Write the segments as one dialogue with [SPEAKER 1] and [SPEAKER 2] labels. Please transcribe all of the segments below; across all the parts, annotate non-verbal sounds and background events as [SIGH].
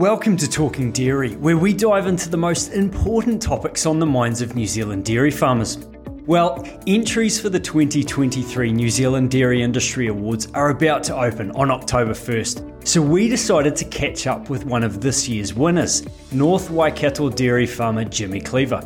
[SPEAKER 1] Welcome to Talking Dairy, where we dive into the most important topics on the minds of New Zealand dairy farmers. Well, entries for the 2023 New Zealand Dairy Industry Awards are about to open on October 1st, so we decided to catch up with one of this year's winners, North Waikato dairy farmer Jimmy Cleaver.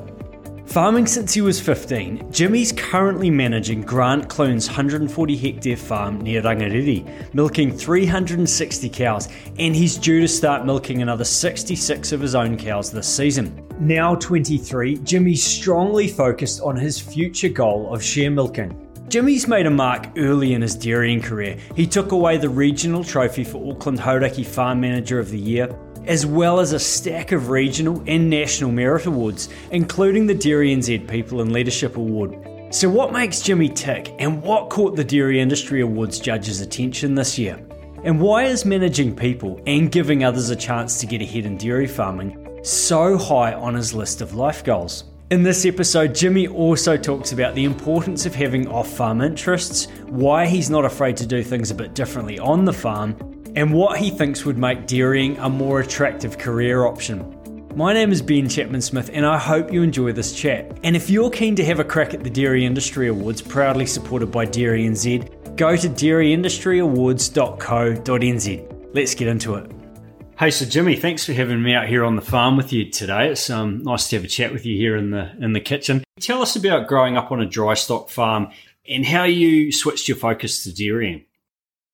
[SPEAKER 1] Farming since he was 15, Jimmy's currently managing Grant Clune's 140 hectare farm near Rangiriri, milking 360 cows, and he's due to start milking another 66 of his own cows this season. Now 23, Jimmy's strongly focused on his future goal of share milking. Jimmy's made a mark early in his dairying career. He took away the regional trophy for Auckland Hauraki Farm Manager of the Year, as well as a stack of regional and national merit awards, including the Dairy NZ People in Leadership Award. So, what makes Jimmy tick, and what caught the Dairy Industry Awards judges' attention this year? And why is managing people and giving others a chance to get ahead in dairy farming so high on his list of life goals? In this episode, Jimmy also talks about the importance of having off farm interests, why he's not afraid to do things a bit differently on the farm, and what he thinks would make dairying a more attractive career option. My name is Ben Chapman Smith, and I hope you enjoy this chat. And if you're keen to have a crack at the Dairy Industry Awards, proudly supported by Dairy NZ, go to dairyindustry.awards.co.nz. Let's get into it. Hey, so Jimmy, thanks for having me out here on the farm with you today. It's um, nice to have a chat with you here in the in the kitchen. Tell us about growing up on a dry stock farm and how you switched your focus to dairying.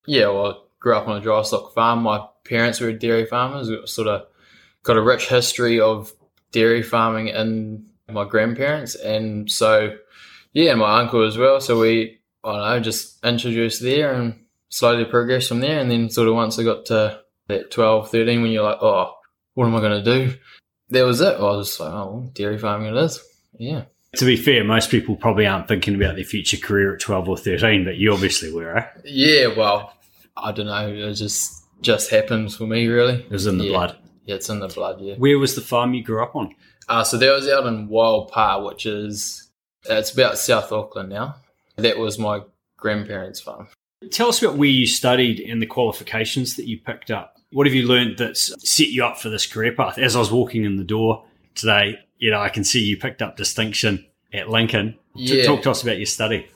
[SPEAKER 2] Yeah, well, grew up on a dry stock farm. My parents were dairy farmers. Sort of got a rich history of dairy farming in my grandparents, and so yeah, my uncle as well. So we, I don't know, just introduced there and slowly progressed from there. And then sort of once I got to that 12, 13, when you're like, oh, what am I going to do? That was it. I was just like, oh, dairy farming it is. Yeah.
[SPEAKER 1] To be fair, most people probably aren't thinking about their future career at 12 or 13, but you obviously were, eh?
[SPEAKER 2] Yeah, well, I don't know. It just just happens for me, really.
[SPEAKER 1] It was in the
[SPEAKER 2] yeah.
[SPEAKER 1] blood.
[SPEAKER 2] Yeah, it's in the blood. Yeah.
[SPEAKER 1] Where was the farm you grew up on?
[SPEAKER 2] Uh, so that was out in Waiau Pa, which is it's about South Auckland now. That was my grandparents' farm.
[SPEAKER 1] Tell us about where you studied and the qualifications that you picked up. What have you learned that's set you up for this career path? As I was walking in the door today, you know, I can see you picked up distinction at Lincoln.
[SPEAKER 2] Yeah.
[SPEAKER 1] Talk to us about your study.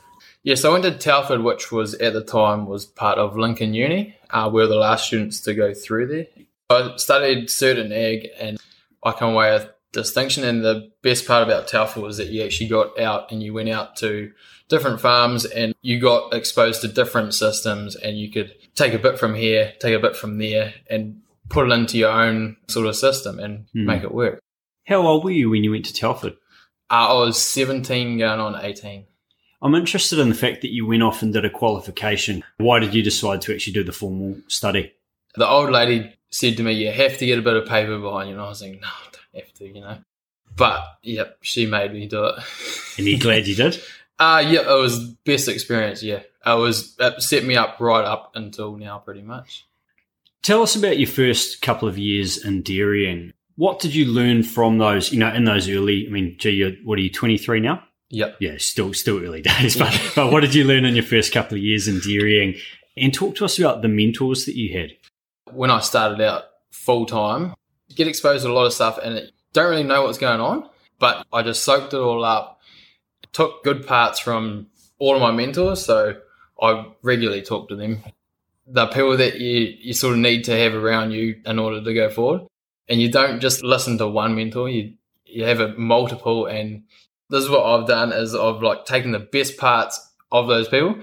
[SPEAKER 2] Yeah, so I went to Telford, which was at the time was part of Lincoln Uni. Uh, we were the last students to go through there. I studied cert and ag, and I come away with distinction. And the best part about Telford was that you actually got out and you went out to different farms and you got exposed to different systems, and you could take a bit from here, take a bit from there, and put it into your own sort of system and
[SPEAKER 1] Hmm.
[SPEAKER 2] make it work.
[SPEAKER 1] How old were you when you went to Telford?
[SPEAKER 2] Uh, I was 17 going on 18.
[SPEAKER 1] I'm interested in the fact that you went off and did a qualification. Why did you decide to actually do the formal study?
[SPEAKER 2] the old lady said to me, "You have to get a bit of paper behind you." And I was like, "No, I don't have to," you know. But yep, she made me do it.
[SPEAKER 1] And you're glad you did? [LAUGHS]
[SPEAKER 2] Uh yeah, it was best experience. Yeah, it was it set me up right up until now, pretty much.
[SPEAKER 1] Tell us about your first couple of years in dairying. What did you learn from those, you know, in those early, I mean, gee, you're, what are you, 23 now?
[SPEAKER 2] Yep.
[SPEAKER 1] Yeah, still still early [LAUGHS] days. But, but what did you learn in your first couple of years in dairying? And talk to us about the mentors that you had.
[SPEAKER 2] When I started out full time, get exposed to a lot of stuff, and it, don't really know what's going on. But I just soaked it all up. Took good parts from all of my mentors, so I regularly talk to them. The people that you, you sort of need to have around you in order to go forward. And you don't just listen to one mentor, you you have a multiple and this is what I've done is I've like taken the best parts of those people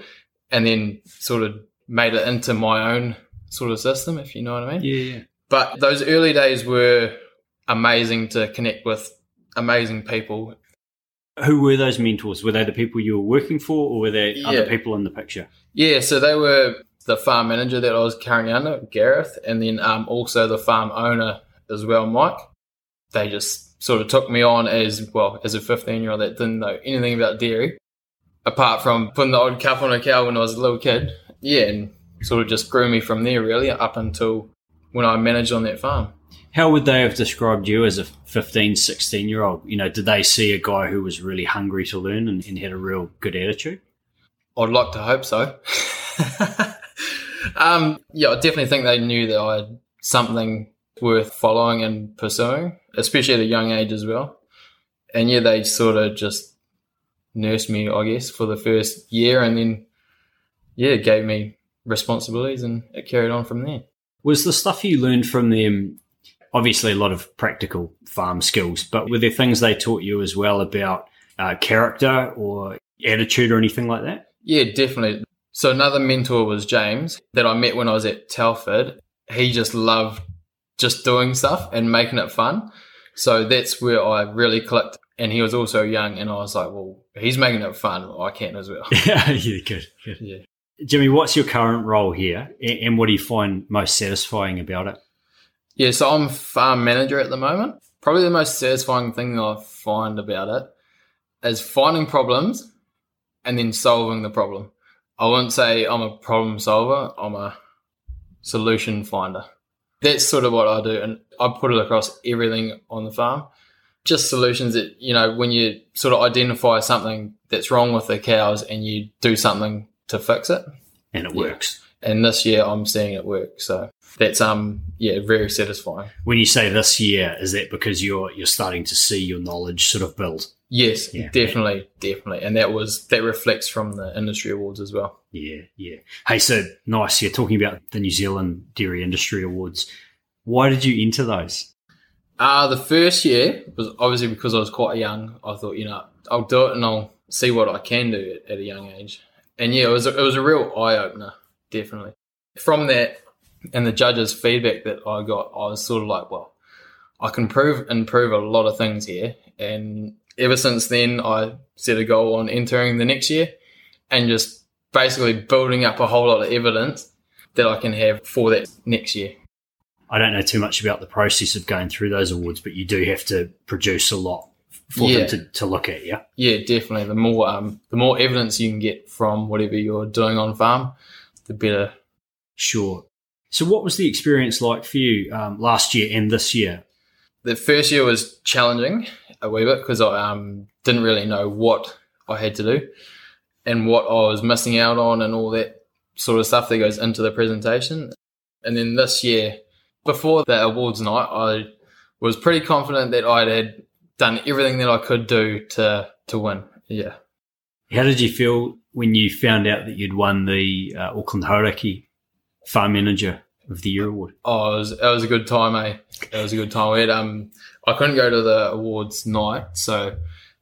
[SPEAKER 2] and then sort of made it into my own sort of system, if you know what I mean.
[SPEAKER 1] Yeah, yeah.
[SPEAKER 2] But those early days were amazing to connect with amazing people.
[SPEAKER 1] Who were those mentors? Were they the people you were working for or were there other people in the picture?
[SPEAKER 2] Yeah, so they were the farm manager that I was currently under, Gareth, and then um, also the farm owner as well, Mike. They just sort of took me on as well as a 15 year old that didn't know anything about dairy, apart from putting the odd cup on a cow when I was a little kid. Yeah, and sort of just grew me from there really up until when I managed on that farm.
[SPEAKER 1] How would they have described you as a 15, 16 year old? You know, did they see a guy who was really hungry to learn and, and had a real good attitude?
[SPEAKER 2] I'd like to hope so. [LAUGHS] um, yeah, I definitely think they knew that I had something worth following and pursuing, especially at a young age as well. And yeah, they sort of just nursed me, I guess, for the first year, and then yeah, gave me responsibilities, and it carried on from there.
[SPEAKER 1] Was the stuff you learned from them obviously a lot of practical farm skills, but were there things they taught you as well about uh, character or attitude or anything like that?
[SPEAKER 2] Yeah, definitely. So another mentor was James that I met when I was at Telford. He just loved just doing stuff and making it fun. So that's where I really clicked. And he was also young, and I was like, well, he's making it fun. I can as well. [LAUGHS]
[SPEAKER 1] yeah, good, good.
[SPEAKER 2] Yeah.
[SPEAKER 1] Jimmy, what's your current role here, and what do you find most satisfying about it?
[SPEAKER 2] Yeah, so I'm farm manager at the moment. Probably the most satisfying thing that I find about it is finding problems and then solving the problem. I wouldn't say I'm a problem solver, I'm a solution finder. That's sort of what I do, and I put it across everything on the farm. Just solutions that, you know, when you sort of identify something that's wrong with the cows and you do something to fix it.
[SPEAKER 1] And it works.
[SPEAKER 2] Yeah. And this year I'm seeing it work. So that's um yeah very satisfying.
[SPEAKER 1] When you say this year, is that because you're you're starting to see your knowledge sort of build?
[SPEAKER 2] Yes, yeah, definitely, yeah. definitely, and that was that reflects from the industry awards as well.
[SPEAKER 1] Yeah, yeah. Hey, so nice. You're talking about the New Zealand Dairy Industry Awards. Why did you enter those?
[SPEAKER 2] Uh, the first year was obviously because I was quite young. I thought, you know, I'll do it and I'll see what I can do at, at a young age. And yeah, it was a, it was a real eye opener, definitely. From that, and the judges' feedback that I got, I was sort of like, well, I can prove improve a lot of things here. And ever since then, I set a goal on entering the next year and just basically building up a whole lot of evidence that I can have for that next year.
[SPEAKER 1] I don't know too much about the process of going through those awards, but you do have to produce a lot for yeah. them to, to look at, yeah?
[SPEAKER 2] Yeah, definitely. The more um, the more evidence you can get from whatever you're doing on farm, the better.
[SPEAKER 1] Sure. So, what was the experience like for you um, last year and this year?
[SPEAKER 2] The first year was challenging a wee bit because I um, didn't really know what I had to do and what I was missing out on and all that sort of stuff that goes into the presentation. And then this year, before the awards night, I was pretty confident that I had done everything that I could do to to win. Yeah.
[SPEAKER 1] How did you feel when you found out that you'd won the uh, Auckland Hauraki Farm Manager of the Year award?
[SPEAKER 2] Oh, it was, it was a good time, eh? It was a good time. We had, um, I couldn't go to the awards night, so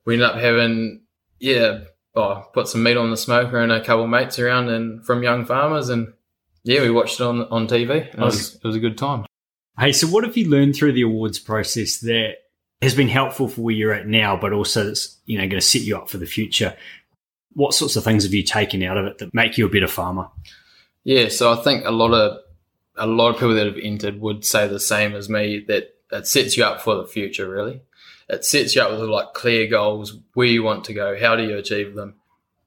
[SPEAKER 2] we ended up having, yeah, oh, put some meat on the smoker and a couple of mates around and from young farmers, and yeah, we watched it on on TV. It was it was a good time.
[SPEAKER 1] Hey, so what have you learned through the awards process that has been helpful for where you're at now, but also that's you know going to set you up for the future? What sorts of things have you taken out of it that make you a better farmer?
[SPEAKER 2] Yeah, so I think a lot of a lot of people that have entered would say the same as me that it sets you up for the future. Really, it sets you up with like clear goals, where you want to go, how do you achieve them,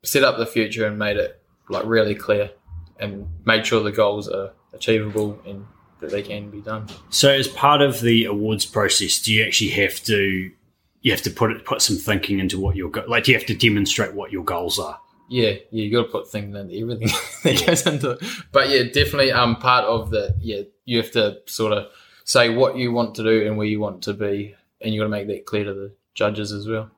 [SPEAKER 2] set up the future and made it like really clear, and made sure the goals are achievable and that they can be done.
[SPEAKER 1] So, as part of the awards process, do you actually have to you have to put it put some thinking into what your like? Do you have to demonstrate what your goals are?
[SPEAKER 2] Yeah, yeah, you got to put things into everything [LAUGHS] that goes into it. But yeah, definitely, um, part of the yeah, you have to sort of say what you want to do and where you want to be, and you got to make that clear to the judges as well.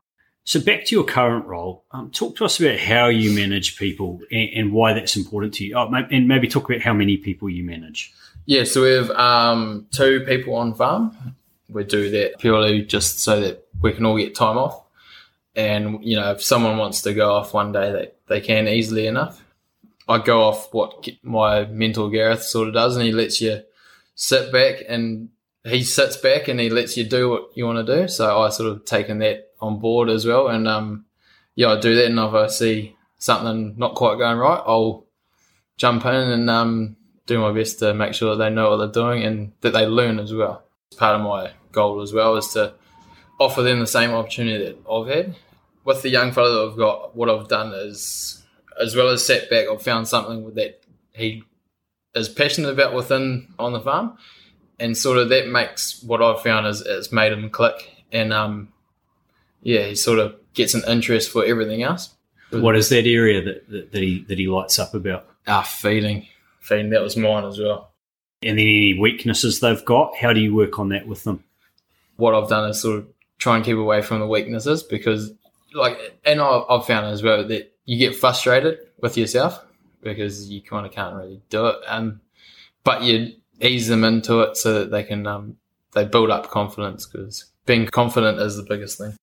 [SPEAKER 1] So back to your current role, um, talk to us about how you manage people and, and, why that's important to you. Oh, and maybe talk about how many people you manage.
[SPEAKER 2] Yeah, so we have um, two people on farm. We do that purely just so that we can all get time off. And you know, if someone wants to go off one day, they they can easily enough. I go off what my mentor Gareth sort of does, and he lets you sit back and he sits back and he lets you do what you want to do. So I sort of taken that on board as well, and um, yeah, I do that. And if I see something not quite going right, I'll jump in and um, do my best to make sure that they know what they're doing and that they learn as well. It's part of my goal as well is to offer them the same opportunity that I've had with the young fellow that I've got, what I've done is, as well as setback, I've found something that he is passionate about within on the farm, and sort of that makes what I've found is it's made him click, and um, yeah, he sort of gets an interest for everything else.
[SPEAKER 1] What is that area that, that, that he that he lights up about?
[SPEAKER 2] Ah, feeding, feeding. That was mine as well.
[SPEAKER 1] And then any weaknesses they've got, how do you work on that with them?
[SPEAKER 2] What I've done is sort of try and keep away from the weaknesses because, like, and I've found as well that you get frustrated with yourself because you kind of can't really do it. Um, but you ease them into it so that they can um, they build up confidence because being confident is the biggest thing.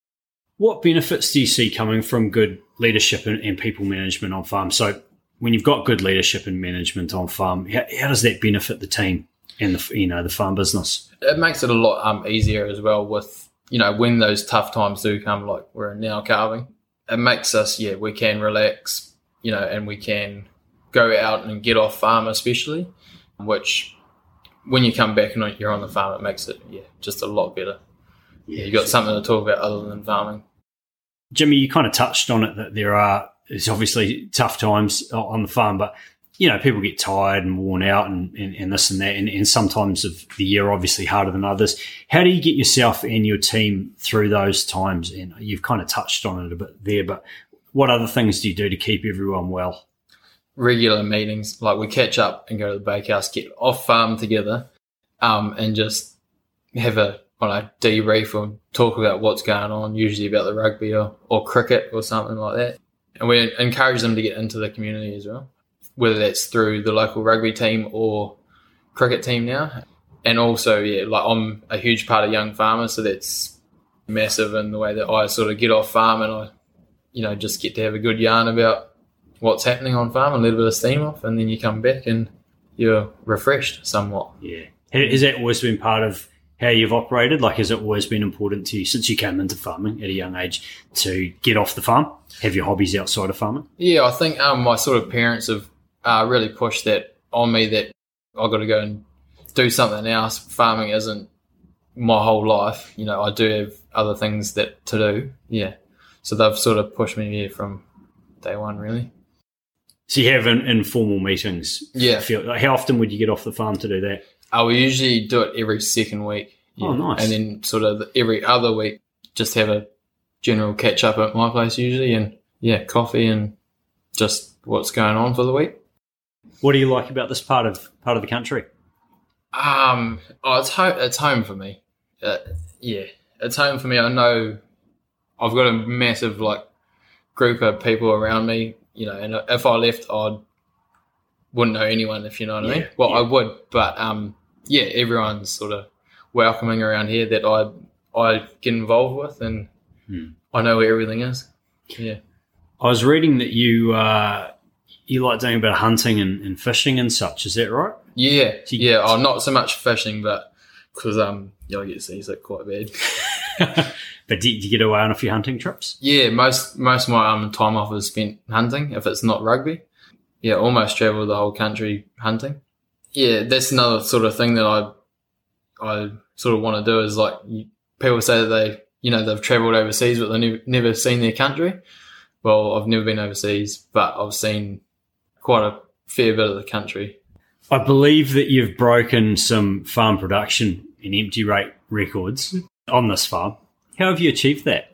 [SPEAKER 1] What benefits do you see coming from good leadership and, and people management on farm? So when you've got good leadership and management on farm, how, how, does that benefit the team and the you know the farm business?
[SPEAKER 2] It makes it a lot um, easier as well with you know when those tough times do come, like we're now calving. It makes us yeah we can relax, you know, and we can go out and get off farm, especially, which when you come back and you're on the farm, it makes it yeah just a lot better. Yeah, you got something to talk about other than farming.
[SPEAKER 1] Jimmy, you kind of touched on it that there are it's obviously tough times on the farm, but you know people get tired and worn out and, and, and this and that, and, and sometimes of the year obviously harder than others. How do you get yourself and your team through those times? And you've kind of touched on it a bit there, but what other things do you do to keep everyone well?
[SPEAKER 2] regular meetings. Like we catch up and go to the bakehouse, get off farm together, um, and just have a on a debrief or talk about what's going on, usually about the rugby or, or cricket or something like that. And we encourage them to get into the community as well, whether that's through the local rugby team or cricket team now. And also, yeah, like I'm a huge part of Young Farmers, so that's massive in the way that I sort of get off farm and I, you know, just get to have a good yarn about what's happening on farm, a little bit of steam off, and then you come back and you're refreshed somewhat.
[SPEAKER 1] Yeah. Has that always been part of how you've operated? Like, has it always been important to you since you came into farming at a young age to get off the farm, have your hobbies outside of farming?
[SPEAKER 2] Yeah, I think um, my sort of parents have uh, really pushed that on me that I've got to go and do something else. Farming isn't my whole life. You know, I do have other things that to do. Yeah. So they've sort of pushed me here from day one, really.
[SPEAKER 1] So you have in, informal meetings.
[SPEAKER 2] Yeah.
[SPEAKER 1] Feel, how often would you get off the farm to do that?
[SPEAKER 2] I will usually do it every second week.
[SPEAKER 1] Yeah. Oh, nice.
[SPEAKER 2] And then sort of every other week, just have a general catch up at my place usually, and yeah, coffee and just what's going on for the week.
[SPEAKER 1] What do you like about this part of part of the country?
[SPEAKER 2] Um, oh, it's home. It's home for me. Uh, yeah, it's home for me. I know I've got a massive like group of people around me you know, and if I left, I wouldn't know anyone, if you know what yeah, I mean. Well, yeah. I would, but um, yeah, everyone's sort of welcoming around here that I I get involved with, and hmm. I know where everything is. Yeah,
[SPEAKER 1] I was reading that you uh, you like doing a bit of hunting and, and fishing and such. Is that right?
[SPEAKER 2] Yeah, so yeah. Oh, not so much fishing, but because um, yeah, I get seasick quite bad. [LAUGHS]
[SPEAKER 1] but do you get away on a few hunting trips?
[SPEAKER 2] Yeah, most most of my um, time off is spent hunting. If it's not rugby, yeah, almost travel the whole country hunting. Yeah, that's another sort of thing that I I sort of want to do is like people say that they you know they've travelled overseas but they've never, never seen their country. Well, I've never been overseas, but I've seen quite a fair bit of the country.
[SPEAKER 1] I believe that you've broken some farm production and empty rate records on this farm. How have you achieved that?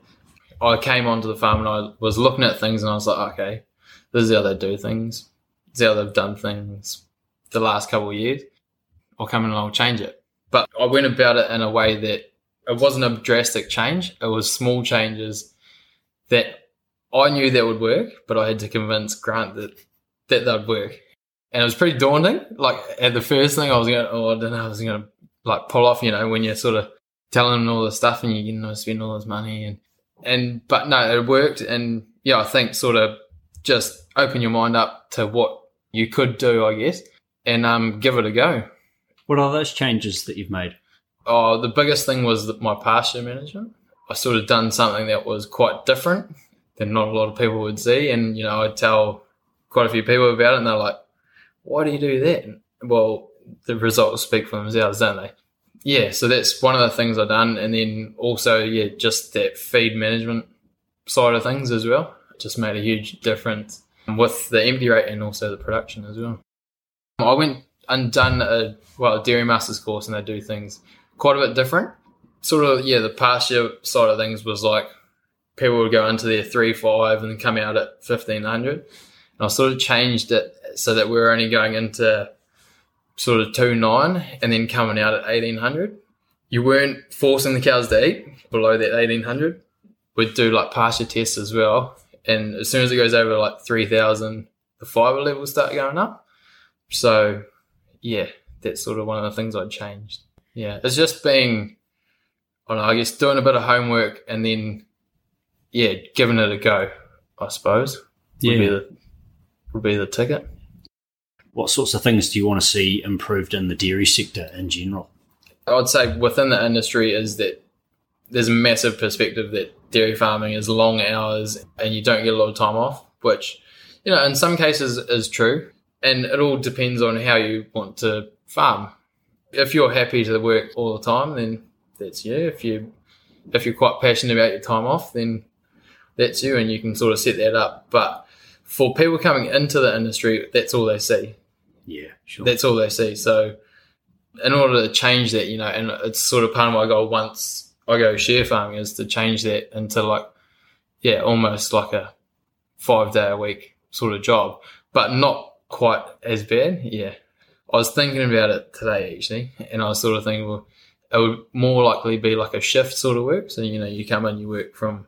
[SPEAKER 2] I came onto the farm and I was looking at things and I was like, okay, this is how they do things. This is how they've done things the last couple of years. I'll come in and I'll change it. But I went about it in a way that it wasn't a drastic change. It was small changes that I knew that would work, but I had to convince Grant that, that they'd work. And it was pretty daunting. Like at the first thing I was going, oh, I don't know, I was going to like pull off, you know, when you're sort of telling them all the stuff and you're going to spend all this money and and but no, it worked and yeah, I think sort of just open your mind up to what you could do, I guess, and um, give it a go.
[SPEAKER 1] What are those changes that you've made?
[SPEAKER 2] Oh, the biggest thing was my pasture management. I sort of done something that was quite different than not a lot of people would see, and you know, I'd tell quite a few people about it, and they're like, "Why do you do that?" Well, the results speak for themselves, don't they? yeah, so that's one of the things I've done. And then also, yeah, just that feed management side of things as well. It just made a huge difference with the empty rate and also the production as well. I went and done a, well, a Dairy Masters course and they do things quite a bit different. Sort of, yeah, the pasture side of things was like people would go into their 3 5 and come out at 1500. And I sort of changed it so that we we're only going into sort of two nine, and then coming out at eighteen hundred. You weren't forcing the cows to eat below that eighteen hundred. We'd do like pasture tests as well, and as soon as it goes over like three thousand, the fiber levels start going up. So, yeah, that's sort of one of the things I changed. Yeah, it's just being, I don't know, I guess doing a bit of homework and then, yeah, giving it a go. I suppose
[SPEAKER 1] Yeah.
[SPEAKER 2] the would be the ticket.
[SPEAKER 1] What sorts of things do you want to see improved in the dairy sector in general?
[SPEAKER 2] I'd say within the industry is that there's a massive perspective that dairy farming is long hours and you don't get a lot of time off, which, you know, in some cases is true. And it all depends on how you want to farm. If you're happy to work all the time, then that's you. If you if you're quite passionate about your time off, then that's you and you can sort of set that up. But for people coming into the industry, that's all they see
[SPEAKER 1] Yeah, sure.
[SPEAKER 2] that's all they see. So, in order to change that, you know, and it's sort of part of my goal once I go share farming is to change that into like, yeah, almost like a five day a week sort of job, but not quite as bad. Yeah. I was thinking about it today actually, and I was sort of thinking, well, it would more likely be like a shift sort of work. So, you know, you come in, you work from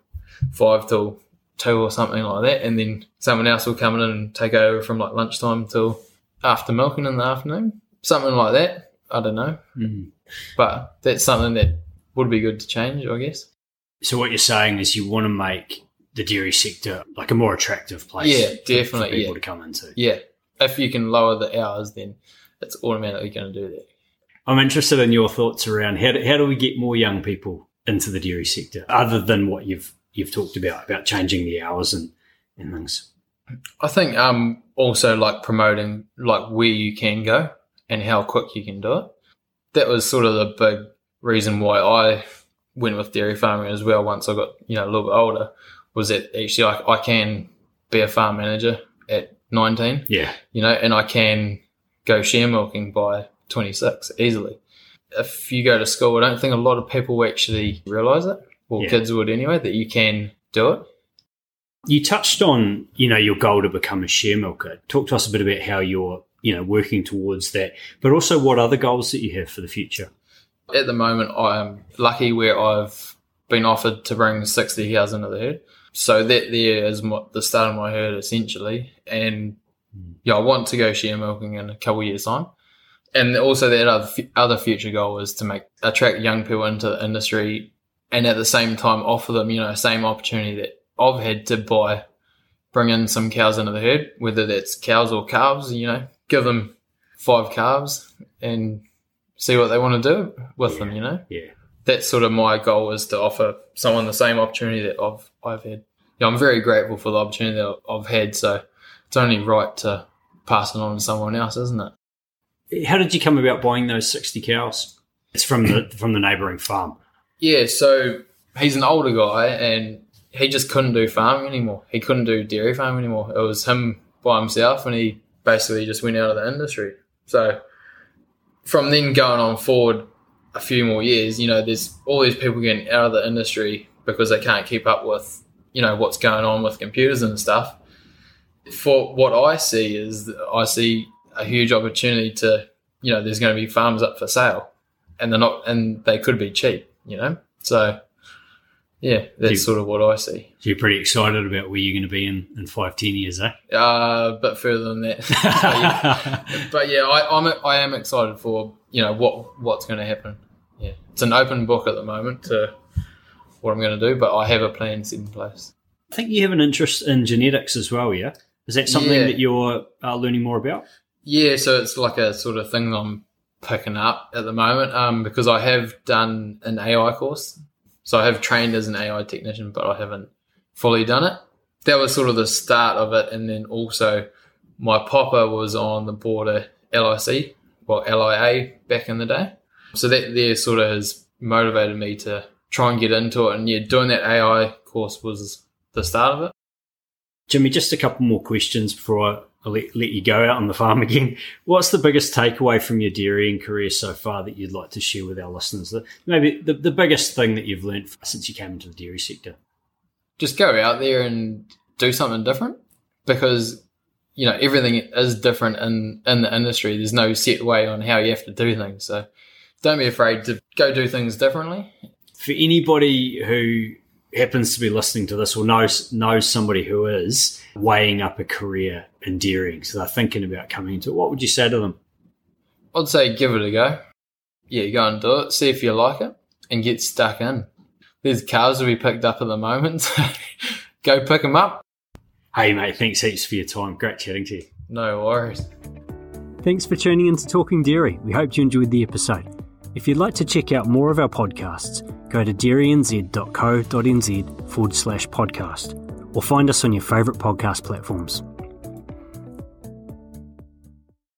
[SPEAKER 2] five till two or something like that, and then someone else will come in and take over from like lunchtime till after milking in the afternoon, something like that. I don't know,
[SPEAKER 1] Mhm.
[SPEAKER 2] but that's something that would be good to change, I guess.
[SPEAKER 1] So what you're saying is you want to make the dairy sector like a more attractive place.
[SPEAKER 2] Yeah,
[SPEAKER 1] for- for
[SPEAKER 2] definitely,
[SPEAKER 1] people
[SPEAKER 2] yeah.
[SPEAKER 1] to come into.
[SPEAKER 2] Yeah, if you can lower the hours, then it's automatically going to do that.
[SPEAKER 1] I'm interested in your thoughts around how do, how do we get more young people into the dairy sector, other than what you've you've talked about about changing the hours and and things.
[SPEAKER 2] I think um also like promoting like where you can go and how quick you can do it. That was sort of the big reason why I went with dairy farming as well. Once I got you know a little bit older, was that actually I, I can be a farm manager at 19,
[SPEAKER 1] Yeah,
[SPEAKER 2] you know, and I can go share milking by 26 easily. If you go to school, I don't think a lot of people actually realise it, or
[SPEAKER 1] Yeah.
[SPEAKER 2] kids would anyway, that you can do it.
[SPEAKER 1] you touched on you know your goal to become a share milker. Talk to us a bit about how you're you know working towards that, but also what other goals that you have for the future.
[SPEAKER 2] At the moment, I'm lucky where I've been offered to bring 60 cows into the herd. So that there is my, the start of my herd essentially. And hmm. yeah, I want to go share milking in a couple of years time. And also that other, other future goal is to make, attract young people into the industry and at the same time offer them, you know, same opportunity that I've had to buy, bring in some cows into the herd, whether that's cows or calves, you know, give them five calves and see what they want to do with them, you know?
[SPEAKER 1] Yeah,
[SPEAKER 2] That's sort of my goal is to offer someone the same opportunity that I've I've had. Yeah, I'm very grateful for the opportunity that I've had, so it's only right to pass it on to someone else, isn't it?
[SPEAKER 1] how did you come about buying those sixty cows? It's from the from the neighbouring farm.
[SPEAKER 2] Yeah, so he's an older guy and he just couldn't do farming anymore. He couldn't do dairy farming anymore. It was him by himself and he basically just went out of the industry. So from then going on forward a few more years, you know, there's all these people getting out of the industry because they can't keep up with, you know, what's going on with computers and stuff. For what I see is I see a huge opportunity to, you know, there's going to be farms up for sale and they're not, and they could be cheap, you know? So, yeah, that's
[SPEAKER 1] You-
[SPEAKER 2] sort of what I see.
[SPEAKER 1] So you're pretty excited about where you're going to be in, in five, ten years, eh?
[SPEAKER 2] Uh, a bit further than that. [LAUGHS] but yeah, but yeah I, I'm, I am excited for, you know, what, what's going to happen. Yeah. It's an open book at the moment to what I'm going to do, but I have a plan set in place.
[SPEAKER 1] I think you have an interest in genetics as well, yeah? Is that something
[SPEAKER 2] Yeah.
[SPEAKER 1] that you're uh, learning more about?
[SPEAKER 2] Yeah, so it's like a sort of thing I'm picking up at the moment um, because I have done an AI course. So I have trained as an AI technician, but I haven't fully done it. That was sort of the start of it. And then also, my popper was on the border LIC, well, LIA back in the day. So that there sort of has motivated me to try and get into it. And yeah, doing that AI course was the start of it.
[SPEAKER 1] Jimmy, just a couple more questions before I let, let you go out on the farm [LAUGHS] again. What's the biggest takeaway from your dairying career so far that you'd like to share with our listeners? Maybe the, the biggest thing that you've learned since you came into the dairy sector?
[SPEAKER 2] just go out there and do something different because you know, everything is different in, in the industry. There's no set way on how you have to do things. So don't be afraid to go do things differently.
[SPEAKER 1] For anybody who happens to be listening to this or knows knows somebody who is weighing up a career in dairying, so they're thinking about coming into it, what would you say to them?
[SPEAKER 2] I'd say give it a go. Yeah, go and do it. See if you like it, and get stuck in. There's cows to be picked up at the moment. So [LAUGHS] go pick them up.
[SPEAKER 1] Hey, mate, thanks heaps for your time. Great chatting to you.
[SPEAKER 2] No worries.
[SPEAKER 1] Thanks for tuning in to Talking Dairy. We hope you enjoyed the episode. If you'd like to check out more of our podcasts, go to dairynz.co.nz forward slash podcast or find us on your favourite podcast platforms.